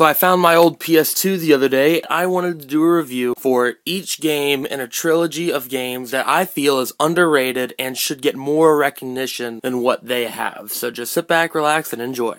So I found my old PS2 the other day. I wanted to do a review for each game in a trilogy of games that I feel is underrated and should get more recognition than what they have. So just sit back, relax, and enjoy.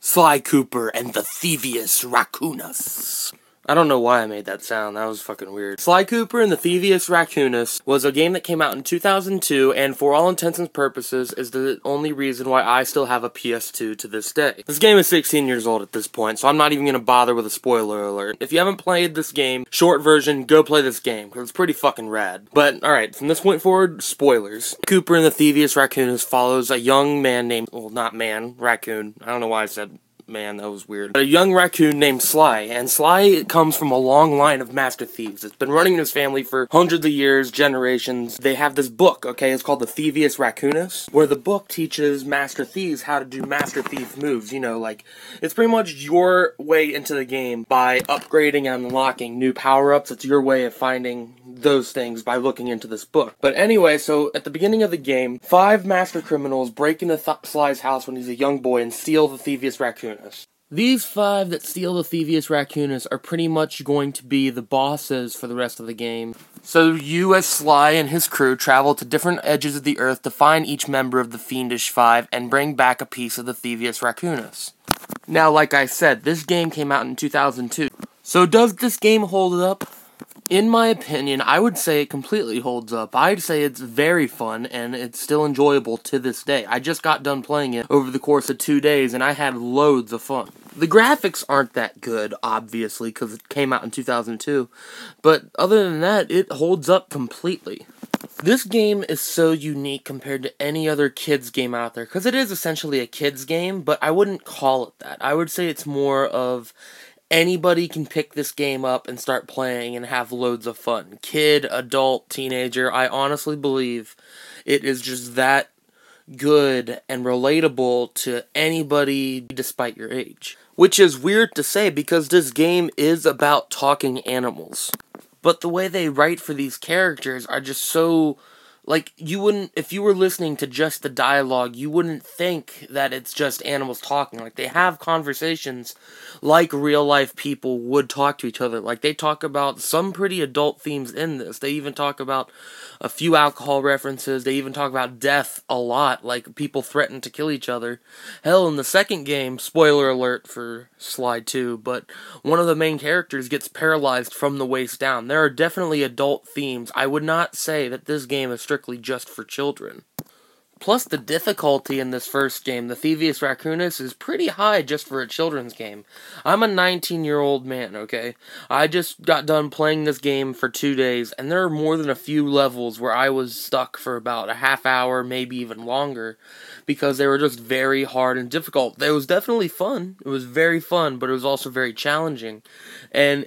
Sly Cooper and the Thievius Raccoonus. I don't know why I made that sound. That was fucking weird. Sly Cooper and the Thievius Raccoonus was a game that came out in 2002 and for all intents and purposes is the only reason why I still have a PS2 to this day. This game is 16 years old at this point, so I'm not even to bother with a spoiler alert. If you haven't played this game, short version, go play this game because it's pretty fucking rad. But alright, from this point forward, spoilers. Sly Cooper and the Thievius Raccoonus follows a young man named, well, not man, raccoon. I don't know why I said Man, that was weird. A young raccoon named Sly, and Sly comes from a long line of master thieves. It's been running in his family for hundreds of years, generations. They have this book, okay? It's called the Thievius Raccoonus, where the book teaches master thieves how to do master thief moves. You know, like, it's pretty much your way into the game by upgrading and unlocking new power ups. It's your way of finding those things by looking into this book. But anyway, so at the beginning of the game, five master criminals break into Th- Sly's house when he's a young boy and steal the Thievius Raccoonus. These five that steal the Thievius Raccoonus are pretty much going to be the bosses for the rest of the game. So you, as Sly and his crew, travel to different edges of the earth to find each member of the Fiendish Five and bring back a piece of the Thievius Raccoonus. Now, like I said, this game came out in 2002. So does this game hold up? In my opinion, I would say it completely holds up. I'd say it's very fun and it's still enjoyable to this day. I just got done playing it over the course of two days and I had loads of fun. The graphics aren't that good, obviously, because it came out in 2002, but other than that, it holds up completely. This game is so unique compared to any other kids game out there because it is essentially a kids game, but I wouldn't call it that. I would say it's more of anybody can pick this game up and start playing and have loads of fun. Kid, adult, teenager, I honestly believe it is just that good and relatable to anybody despite your age. Which is weird to say because this game is about talking animals. But the way they write for these characters are just so like you wouldn't if you were listening to just the dialogue you wouldn't think that it's just animals talking. Like they have conversations like real life people would talk to each other. Like they talk about some pretty adult themes in this. They even talk about a few alcohol references. They even talk about death a lot. Like people threaten to kill each other. Hell in the second game spoiler alert for Sly 2 but one of the main characters gets paralyzed from the waist down. There are definitely adult themes. I would not say that this game is strictly just for children. Plus, the difficulty in this first game, the Thievius Raccoonus, is pretty high just for a children's game. I'm a 19 year old man, okay? I just got done playing this game for two days, and there are more than a few levels where I was stuck for about a half hour, maybe even longer, because they were just very hard and difficult. It was definitely fun. It was very fun, but it was also very challenging. And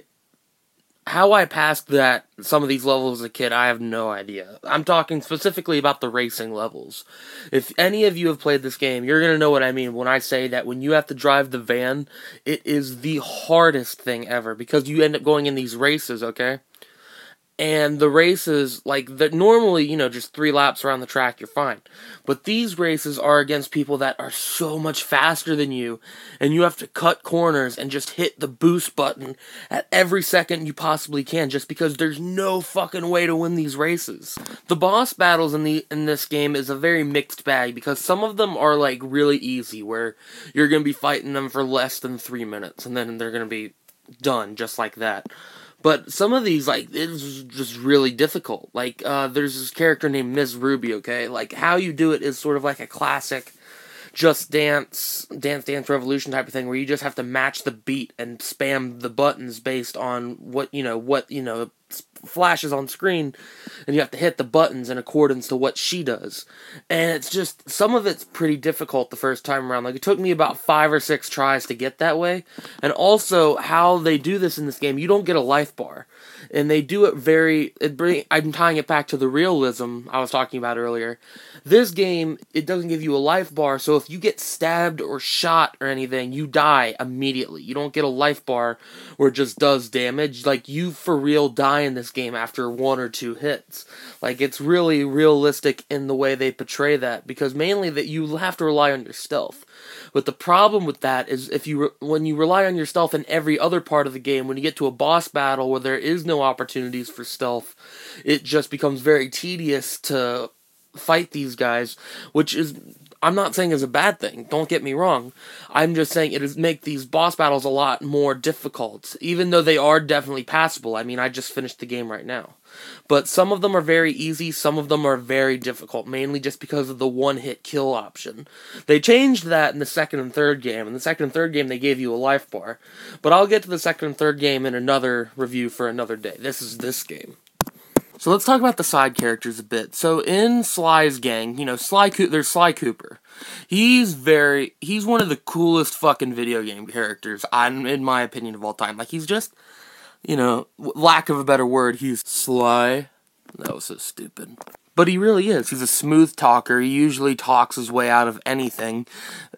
how I passed that some of these levels as a kid, I have no idea. I'm talking specifically about the racing levels. If any of you have played this game, you're gonna know what I mean when I say that when you have to drive the van, it is the hardest thing ever because you end up going in these races, okay? And the races like that normally you know just three laps around the track you're fine. But these races are against people that are so much faster than you and you have to cut corners and just hit the boost button at every second you possibly can just because there's no fucking way to win these races. The boss battles in the in this game is a very mixed bag because some of them are like really easy where you're going to be fighting them for less than 3 minutes and then they're going to be done just like that but some of these, like, it's just really difficult. Like, uh, there's this character named Miss Ruby, okay? Like, how you do it is sort of like a classic just dance, dance, dance revolution type of thing where you just have to match the beat and spam the buttons based on what, you know, what, you know, flashes on screen and you have to hit the buttons in accordance to what she does. And it's just some of it's pretty difficult the first time around. Like it took me about 5 or 6 tries to get that way. And also how they do this in this game, you don't get a life bar. And they do it very it bring I'm tying it back to the realism I was talking about earlier. This game it doesn't give you a life bar, so if you get stabbed or shot or anything, you die immediately. You don't get a life bar where it just does damage. Like you for real die in this game after one or two hits. Like it's really realistic in the way they portray that because mainly that you have to rely on your stealth. But the problem with that is if you re- when you rely on your stealth in every other part of the game, when you get to a boss battle where there is no opportunities for stealth, it just becomes very tedious to fight these guys, which is I'm not saying it's a bad thing. Don't get me wrong. I'm just saying it is make these boss battles a lot more difficult, even though they are definitely passable. I mean, I just finished the game right now. But some of them are very easy, some of them are very difficult, mainly just because of the one hit kill option. They changed that in the second and third game. In the second and third game, they gave you a life bar. But I'll get to the second and third game in another review for another day. This is this game. So let's talk about the side characters a bit. So in Sly's gang, you know, Sly Co- there's Sly Cooper. He's very he's one of the coolest fucking video game characters, I'm in my opinion of all time. Like he's just, you know, lack of a better word, he's sly. That was so stupid. But he really is. He's a smooth talker. He usually talks his way out of anything,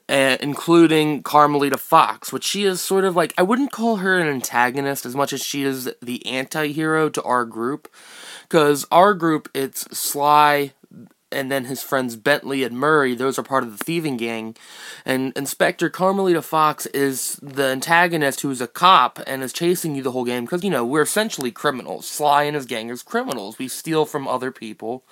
uh, including Carmelita Fox, which she is sort of like, I wouldn't call her an antagonist as much as she is the anti hero to our group. Because our group, it's Sly, and then his friends Bentley and Murray, those are part of the thieving gang. And Inspector Carmelita Fox is the antagonist who's a cop and is chasing you the whole game because, you know, we're essentially criminals. Sly and his gang is criminals. We steal from other people,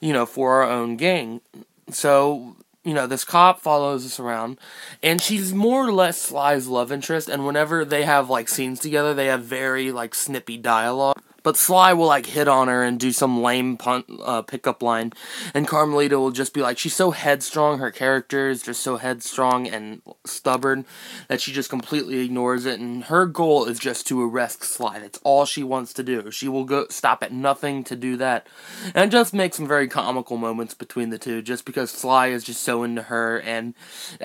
you know, for our own gang. So, you know, this cop follows us around, and she's more or less Sly's love interest, and whenever they have, like, scenes together, they have very, like, snippy dialogue. But Sly will like hit on her and do some lame punt uh, pickup line, and Carmelita will just be like, she's so headstrong. Her character is just so headstrong and stubborn that she just completely ignores it. And her goal is just to arrest Sly. That's all she wants to do. She will go stop at nothing to do that, and just make some very comical moments between the two, just because Sly is just so into her. And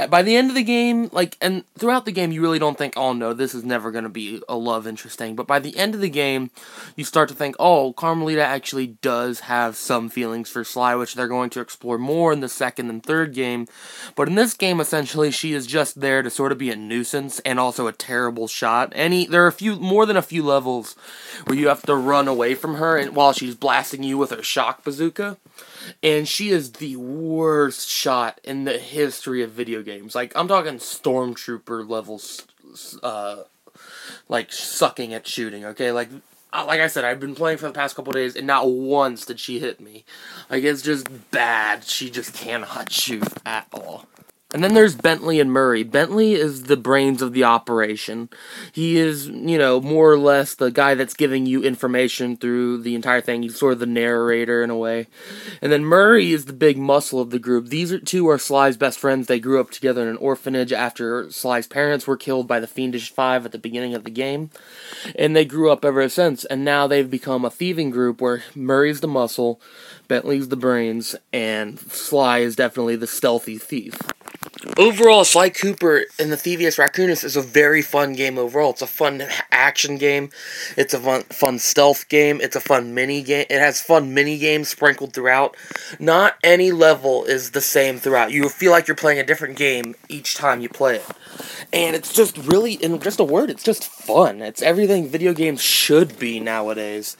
by the end of the game, like, and throughout the game, you really don't think, oh no, this is never gonna be a love interest thing. But by the end of the game, you start to think, oh, Carmelita actually does have some feelings for Sly, which they're going to explore more in the second and third game. But in this game, essentially, she is just there to sort of be a nuisance and also a terrible shot. Any there are a few more than a few levels where you have to run away from her and while she's blasting you with her shock bazooka. And she is the worst shot in the history of video games. Like I'm talking stormtrooper levels uh like sucking at shooting, okay? Like like I said, I've been playing for the past couple days, and not once did she hit me. Like, it's just bad. She just cannot shoot at all. And then there's Bentley and Murray. Bentley is the brains of the operation. He is, you know, more or less the guy that's giving you information through the entire thing. He's sort of the narrator in a way. And then Murray is the big muscle of the group. These are, two are Sly's best friends. They grew up together in an orphanage after Sly's parents were killed by the Fiendish Five at the beginning of the game. And they grew up ever since. And now they've become a thieving group where Murray's the muscle, Bentley's the brains, and Sly is definitely the stealthy thief. Overall, Sly Cooper and the Thievius Raccoonus is a very fun game overall. It's a fun action game. It's a fun, fun stealth game. It's a fun mini game. It has fun mini games sprinkled throughout. Not any level is the same throughout. You feel like you're playing a different game each time you play it. And it's just really, in just a word, it's just fun. It's everything video games should be nowadays.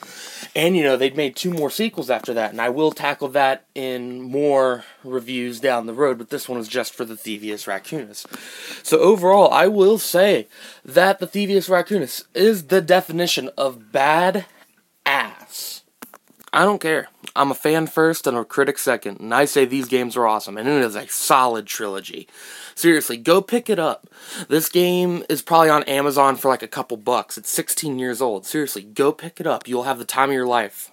And, you know, they've made two more sequels after that, and I will tackle that in more reviews down the road, but this one is just for the Thievius Raccoonus. So, overall, I will say that the Thievius Raccoonus is the definition of bad ass. I don't care. I'm a fan first and a critic second, and I say these games are awesome, and it is a solid trilogy. Seriously, go pick it up. This game is probably on Amazon for like a couple bucks. It's 16 years old. Seriously, go pick it up. You'll have the time of your life.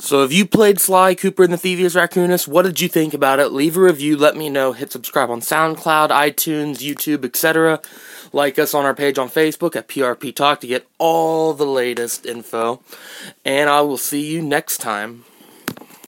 So if you played Sly Cooper and the Thievius Raccoonus, what did you think about it? Leave a review, let me know, hit subscribe on SoundCloud, iTunes, YouTube, etc. Like us on our page on Facebook at PRP Talk to get all the latest info. And I will see you next time.